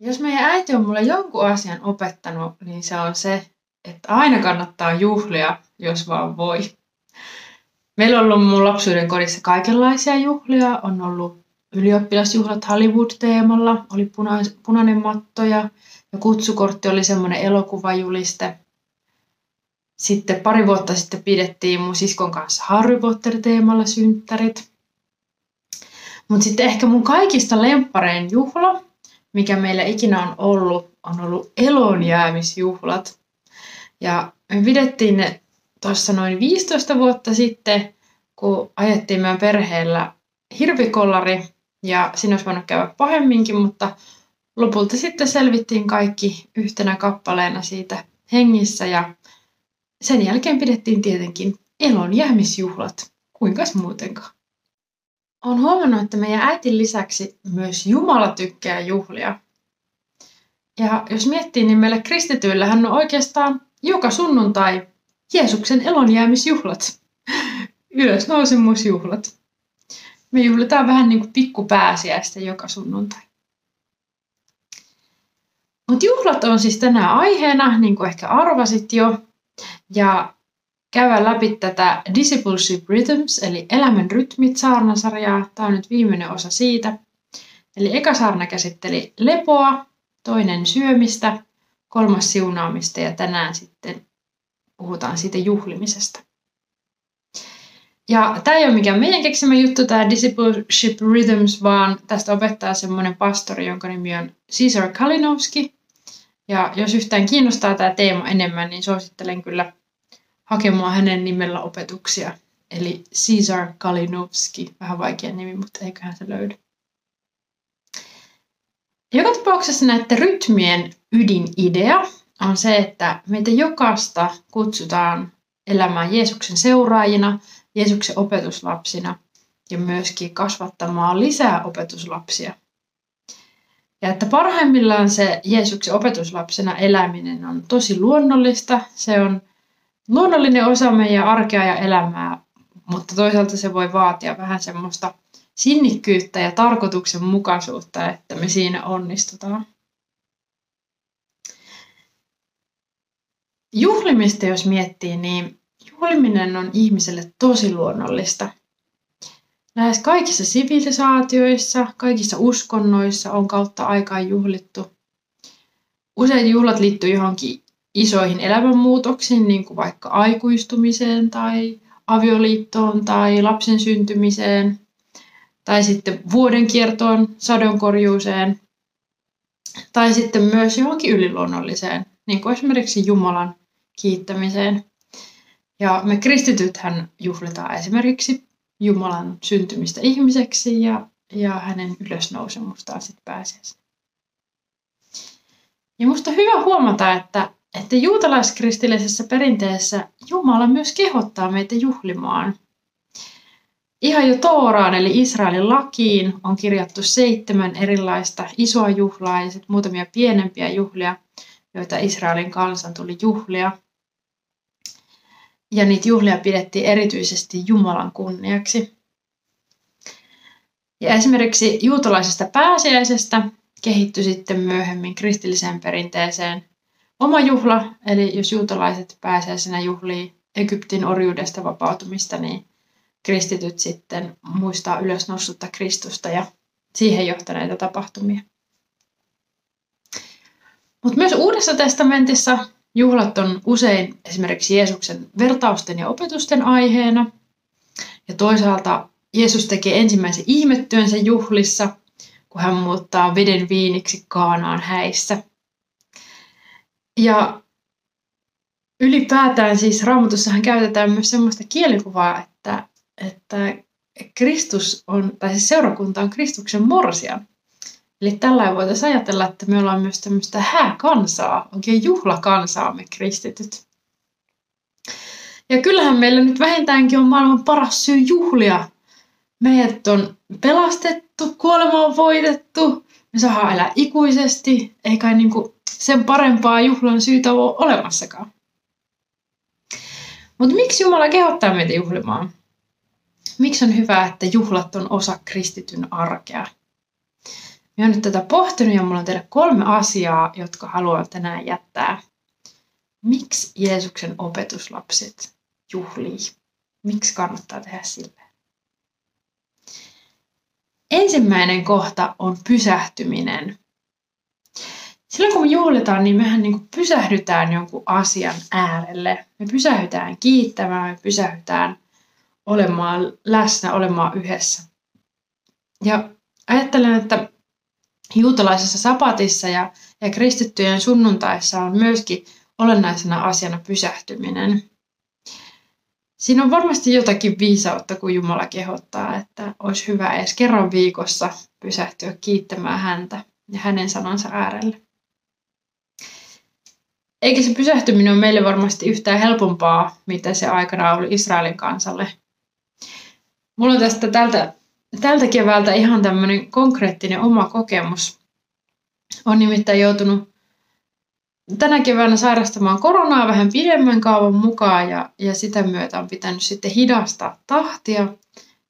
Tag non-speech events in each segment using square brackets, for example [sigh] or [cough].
Jos meidän äiti on mulle jonkun asian opettanut, niin se on se, että aina kannattaa juhlia, jos vaan voi. Meillä on ollut mun lapsuuden kodissa kaikenlaisia juhlia. On ollut ylioppilasjuhlat Hollywood-teemalla, oli puna- punainen matto ja, kutsukortti oli semmoinen elokuvajuliste. Sitten pari vuotta sitten pidettiin mun siskon kanssa Harry Potter-teemalla synttärit. Mutta sitten ehkä mun kaikista lempparein juhla, mikä meillä ikinä on ollut, on ollut elonjäämisjuhlat. Ja me pidettiin ne tuossa noin 15 vuotta sitten, kun ajettiin meidän perheellä hirvikollari ja siinä olisi voinut käydä pahemminkin, mutta lopulta sitten selvittiin kaikki yhtenä kappaleena siitä hengissä ja sen jälkeen pidettiin tietenkin elon jäämisjuhlat. Kuinkas muutenkaan? Olen huomannut, että meidän äitin lisäksi myös Jumala tykkää juhlia. Ja jos miettii, niin meillä kristityillähän on oikeastaan joka sunnuntai Jeesuksen elonjäämisjuhlat, [laughs] ylösnousemusjuhlat. Me juhlitaan vähän niin kuin pikkupääsiäistä joka sunnuntai. Mutta juhlat on siis tänään aiheena, niin kuin ehkä arvasit jo. Ja käydä läpi tätä Discipleship Rhythms, eli elämän rytmit saarnasarjaa. Tämä on nyt viimeinen osa siitä. Eli eka saarna käsitteli lepoa, toinen syömistä, kolmas siunaamista ja tänään sitten puhutaan siitä juhlimisesta. Ja tämä ei ole mikään meidän keksimä juttu, tämä Discipleship Rhythms, vaan tästä opettaa semmoinen pastori, jonka nimi on Caesar Kalinowski. Ja jos yhtään kiinnostaa tämä teema enemmän, niin suosittelen kyllä hakemaan hänen nimellä opetuksia. Eli Caesar Kalinowski, vähän vaikea nimi, mutta eiköhän se löydy. Joka tapauksessa näiden rytmien ydinidea on se, että meitä jokaista kutsutaan elämään Jeesuksen seuraajina, Jeesuksen opetuslapsina ja myöskin kasvattamaan lisää opetuslapsia. Ja että parhaimmillaan se Jeesuksen opetuslapsena eläminen on tosi luonnollista. Se on luonnollinen osa meidän arkea ja elämää, mutta toisaalta se voi vaatia vähän semmoista sinnikkyyttä ja tarkoituksenmukaisuutta, että me siinä onnistutaan. Juhlimista jos miettii, niin juhliminen on ihmiselle tosi luonnollista. Lähes kaikissa sivilisaatioissa, kaikissa uskonnoissa on kautta aikaan juhlittu. Usein juhlat liittyy johonkin isoihin elämänmuutoksiin, niin kuin vaikka aikuistumiseen tai avioliittoon tai lapsen syntymiseen tai sitten vuoden kiertoon, sadonkorjuuseen tai sitten myös johonkin yliluonnolliseen, niin kuin esimerkiksi Jumalan kiittämiseen. Ja me kristitythän juhlitaan esimerkiksi Jumalan syntymistä ihmiseksi ja, ja hänen ylösnousemustaan sitten pääsiäisenä. Ja musta hyvä huomata, että että juutalaiskristillisessä perinteessä Jumala myös kehottaa meitä juhlimaan. Ihan jo Tooraan eli Israelin lakiin on kirjattu seitsemän erilaista isoa juhlaa ja sitten muutamia pienempiä juhlia, joita Israelin kansan tuli juhlia. Ja niitä juhlia pidettiin erityisesti Jumalan kunniaksi. Ja esimerkiksi juutalaisesta pääsiäisestä kehittyi sitten myöhemmin kristilliseen perinteeseen oma juhla, eli jos juutalaiset pääsiäisenä juhlii Egyptin orjuudesta vapautumista, niin kristityt sitten muistaa ylösnousutta Kristusta ja siihen johtaneita tapahtumia. Mutta myös Uudessa testamentissa juhlat on usein esimerkiksi Jeesuksen vertausten ja opetusten aiheena. Ja toisaalta Jeesus tekee ensimmäisen ihmettyönsä juhlissa, kun hän muuttaa veden viiniksi Kaanaan häissä. Ja ylipäätään siis raamatussahan käytetään myös semmoista kielikuvaa, että, että Kristus on, tai siis seurakunta on Kristuksen morsia. Eli tällä voitaisiin ajatella, että me ollaan myös tämmöistä hääkansaa, oikein juhlakansaa me kristityt. Ja kyllähän meillä nyt vähintäänkin on maailman paras syy juhlia. Meidät on pelastettu, kuolema on voitettu, me saadaan elää ikuisesti, ei kai niinku sen parempaa juhlan syytä ole olemassakaan. Mutta miksi Jumala kehottaa meitä juhlimaan? Miksi on hyvä, että juhlat on osa kristityn arkea? Mä oon nyt tätä pohtinut ja mulla on teille kolme asiaa, jotka haluan tänään jättää. Miksi Jeesuksen opetuslapset juhlii? Miksi kannattaa tehdä sille? Ensimmäinen kohta on pysähtyminen. Silloin kun me juhlitaan, niin mehän niin pysähdytään jonkun asian äärelle. Me pysähdytään kiittämään, me pysähdytään olemaan läsnä, olemaan yhdessä. Ja ajattelen, että juutalaisessa sapatissa ja, ja kristittyjen sunnuntaissa on myöskin olennaisena asiana pysähtyminen. Siinä on varmasti jotakin viisautta, kun Jumala kehottaa, että olisi hyvä edes kerran viikossa pysähtyä kiittämään häntä ja hänen sanansa äärelle. Eikä se pysähtyminen ole meille varmasti yhtään helpompaa, mitä se aikana oli Israelin kansalle. Mulla on tästä tältä, tältä keväältä ihan tämmöinen konkreettinen oma kokemus. On nimittäin joutunut tänä keväänä sairastamaan koronaa vähän pidemmän kaavan mukaan ja, ja sitä myötä on pitänyt sitten hidastaa tahtia.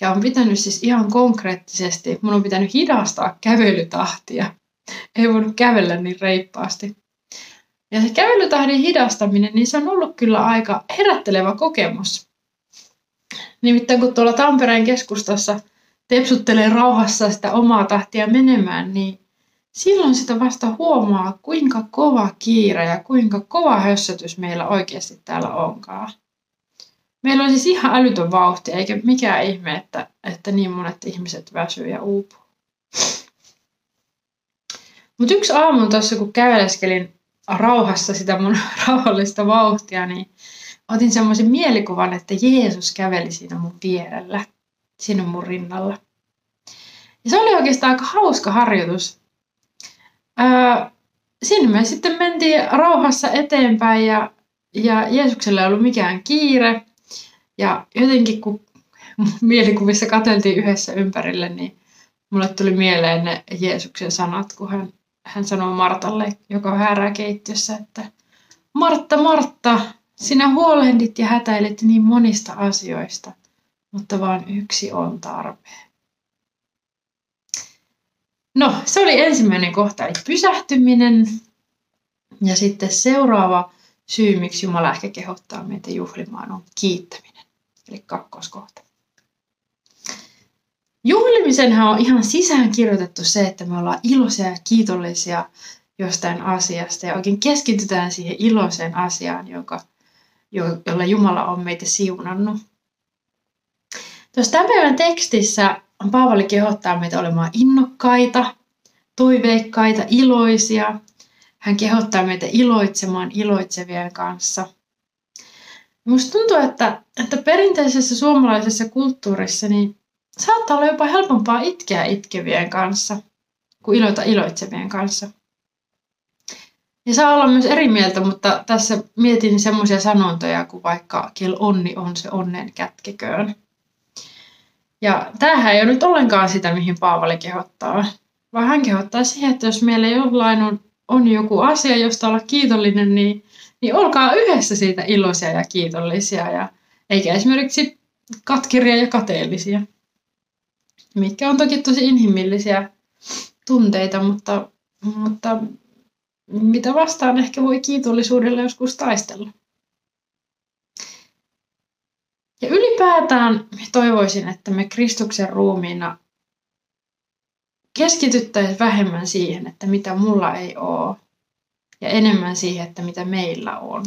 Ja on pitänyt siis ihan konkreettisesti, mun on pitänyt hidastaa kävelytahtia. Ei voinut kävellä niin reippaasti. Ja se kävelytahdin hidastaminen, niin se on ollut kyllä aika herättelevä kokemus. Nimittäin kun tuolla Tampereen keskustassa tepsuttelee rauhassa sitä omaa tahtia menemään, niin silloin sitä vasta huomaa, kuinka kova kiire ja kuinka kova hössötys meillä oikeasti täällä onkaan. Meillä on siis ihan älytön vauhti, eikä mikään ihme, että, että niin monet ihmiset väsyy ja uupuu. Mutta yksi aamu tuossa, kun käveleskelin rauhassa sitä mun [laughs] rauhallista vauhtia, niin otin semmoisen mielikuvan, että Jeesus käveli siinä mun vierellä, siinä mun rinnalla. Ja se oli oikeastaan aika hauska harjoitus. Öö, sinne me sitten mentiin rauhassa eteenpäin ja, ja Jeesuksella ei ollut mikään kiire. Ja jotenkin kun [laughs] mielikuvissa katseltiin yhdessä ympärille, niin mulle tuli mieleen ne Jeesuksen sanat, kun hän hän sanoo Martalle, joka häärää keittiössä, että Martta, Martta, sinä huolehdit ja hätäilet niin monista asioista, mutta vain yksi on tarpeen. No, se oli ensimmäinen kohta, eli pysähtyminen. Ja sitten seuraava syy, miksi Jumala ehkä kehottaa meitä juhlimaan, on kiittäminen, eli kakkoskohta. Juhlimisenhan on ihan sisään kirjoitettu se, että me ollaan iloisia ja kiitollisia jostain asiasta ja oikein keskitytään siihen iloiseen asiaan, joka, jolla Jumala on meitä siunannut. Tuossa tämän päivän tekstissä Paavali kehottaa meitä olemaan innokkaita, toiveikkaita, iloisia. Hän kehottaa meitä iloitsemaan iloitsevien kanssa. Minusta tuntuu, että, että perinteisessä suomalaisessa kulttuurissa niin saattaa olla jopa helpompaa itkeä itkevien kanssa kuin iloita iloitsevien kanssa. Ja saa olla myös eri mieltä, mutta tässä mietin semmoisia sanontoja kuin vaikka kel onni on se onnen kätkeköön. Ja tämähän ei ole nyt ollenkaan sitä, mihin Paavali kehottaa, vaan hän kehottaa siihen, että jos meillä jollain on, on joku asia, josta olla kiitollinen, niin, niin olkaa yhdessä siitä iloisia ja kiitollisia, ja eikä esimerkiksi katkeria ja kateellisia mitkä on toki tosi inhimillisiä tunteita, mutta, mutta mitä vastaan ehkä voi kiitollisuudella joskus taistella. Ja ylipäätään toivoisin, että me Kristuksen ruumiina keskityttäisiin vähemmän siihen, että mitä mulla ei ole, ja enemmän siihen, että mitä meillä on.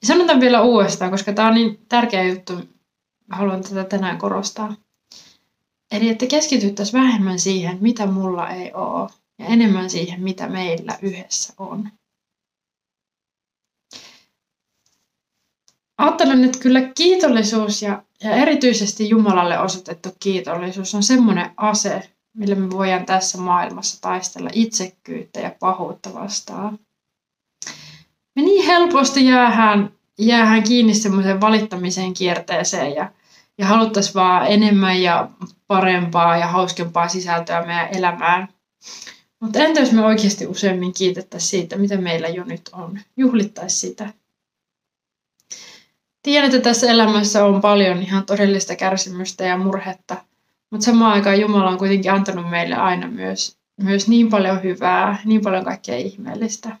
Ja sanotaan vielä uudestaan, koska tämä on niin tärkeä juttu, haluan tätä tänään korostaa. Eli että keskityttäisiin vähemmän siihen, mitä mulla ei ole, ja enemmän siihen, mitä meillä yhdessä on. Ajattelen, että kyllä kiitollisuus ja, ja erityisesti Jumalalle osoitettu kiitollisuus on semmoinen ase, millä me voidaan tässä maailmassa taistella itsekkyyttä ja pahuutta vastaan. Me niin helposti jäähän, jäähän kiinni semmoiseen valittamisen kierteeseen ja ja haluttaisiin vaan enemmän ja parempaa ja hauskempaa sisältöä meidän elämään. Mutta entä jos me oikeasti useammin kiitettäisiin siitä, mitä meillä jo nyt on? Juhlittaisiin sitä. Tiedän, että tässä elämässä on paljon ihan todellista kärsimystä ja murhetta, Mutta samaan aikaan Jumala on kuitenkin antanut meille aina myös, myös niin paljon hyvää, niin paljon kaikkea ihmeellistä.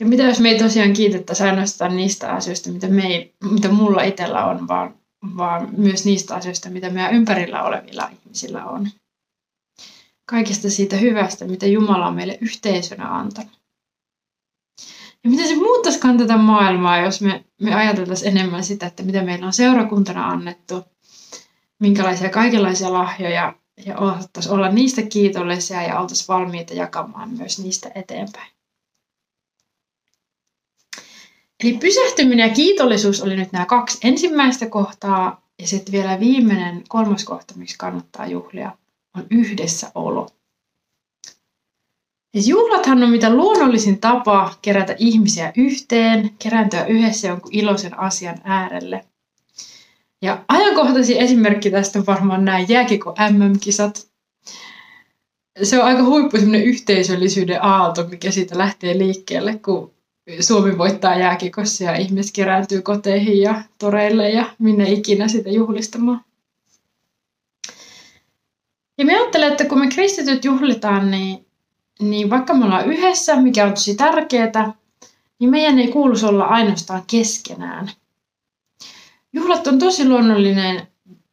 Ja mitä jos me ei tosiaan kiitettäisi ainoastaan niistä asioista, mitä, me mitä mulla itsellä on, vaan, vaan myös niistä asioista, mitä meidän ympärillä olevilla ihmisillä on. Kaikesta siitä hyvästä, mitä Jumala on meille yhteisönä antanut. Ja miten se muuttaisikaan tätä maailmaa, jos me, me ajateltaisiin enemmän sitä, että mitä meillä on seurakuntana annettu, minkälaisia kaikenlaisia lahjoja, ja osattaisiin olla niistä kiitollisia ja oltaisiin valmiita jakamaan myös niistä eteenpäin. Eli pysähtyminen ja kiitollisuus oli nyt nämä kaksi ensimmäistä kohtaa, ja sitten vielä viimeinen kolmas kohta, miksi kannattaa juhlia, on yhdessä olo. Ja juhlathan on mitä luonnollisin tapa kerätä ihmisiä yhteen, kerääntyä yhdessä jonkun iloisen asian äärelle. Ja ajankohtaisin esimerkki tästä on varmaan nämä jääkiko MM-kisat. Se on aika huippu yhteisöllisyyden aalto, mikä siitä lähtee liikkeelle, kun Suomi voittaa jääkikossa ja ihmiset kerääntyy koteihin ja toreille ja minne ikinä sitä juhlistamaan. Ja me ajattelen, että kun me kristityt juhlitaan, niin, niin vaikka me ollaan yhdessä, mikä on tosi tärkeää, niin meidän ei kuuluisi olla ainoastaan keskenään. Juhlat on tosi luonnollinen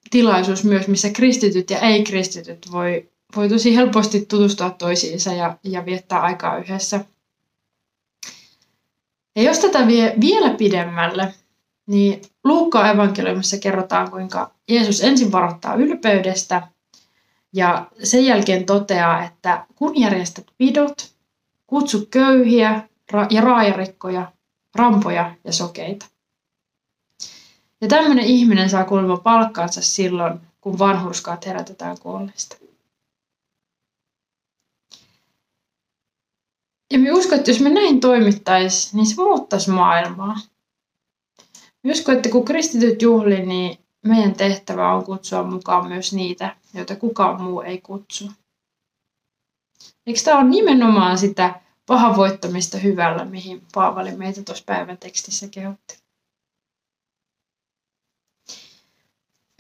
tilaisuus myös, missä kristityt ja ei-kristityt voi, voi tosi helposti tutustua toisiinsa ja, ja viettää aikaa yhdessä – ja jos tätä vie vielä pidemmälle, niin Luukkaan evankeliumissa kerrotaan, kuinka Jeesus ensin varoittaa ylpeydestä ja sen jälkeen toteaa, että kun järjestät pidot, kutsu köyhiä ja raajarikkoja, rampoja ja sokeita. Ja tämmöinen ihminen saa kuulemma palkkaansa silloin, kun vanhurskaat herätetään kuolleista. Ja me uskon, että jos me näin toimittaisiin, niin se muuttaisi maailmaa. Me uskon, että kun kristityt juhli, niin meidän tehtävä on kutsua mukaan myös niitä, joita kukaan muu ei kutsu. Eikö tämä ole nimenomaan sitä pahavoittamista hyvällä, mihin Paavali meitä tuossa päivän tekstissä kehotti?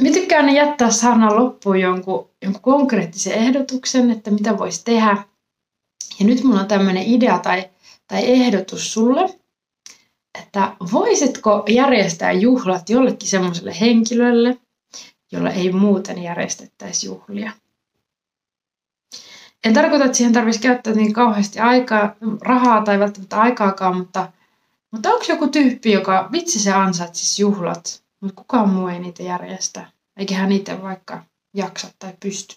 Mä tykkään jättää saarnan loppuun jonkun, jonkun konkreettisen ehdotuksen, että mitä voisi tehdä, ja nyt mulla on tämmöinen idea tai, tai ehdotus sulle, että voisitko järjestää juhlat jollekin semmoiselle henkilölle, jolla ei muuten järjestettäisi juhlia. En tarkoita, että siihen tarvitsisi käyttää niin kauheasti aikaa, rahaa tai välttämättä aikaakaan, mutta, mutta onko joku tyyppi, joka vitsi se ansaitsisi juhlat, mutta kukaan muu ei niitä järjestä, eikä hän itse vaikka jaksa tai pysty.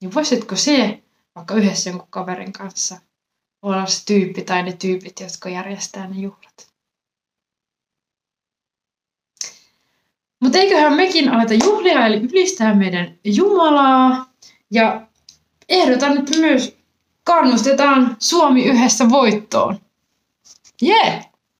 Niin voisitko se vaikka yhdessä jonkun kaverin kanssa olla se tyyppi tai ne tyypit, jotka järjestää ne juhlat. Mutta eiköhän mekin aleta juhlia, eli ylistää meidän Jumalaa. Ja ehdotan, että myös kannustetaan Suomi yhdessä voittoon. Jee! Yeah.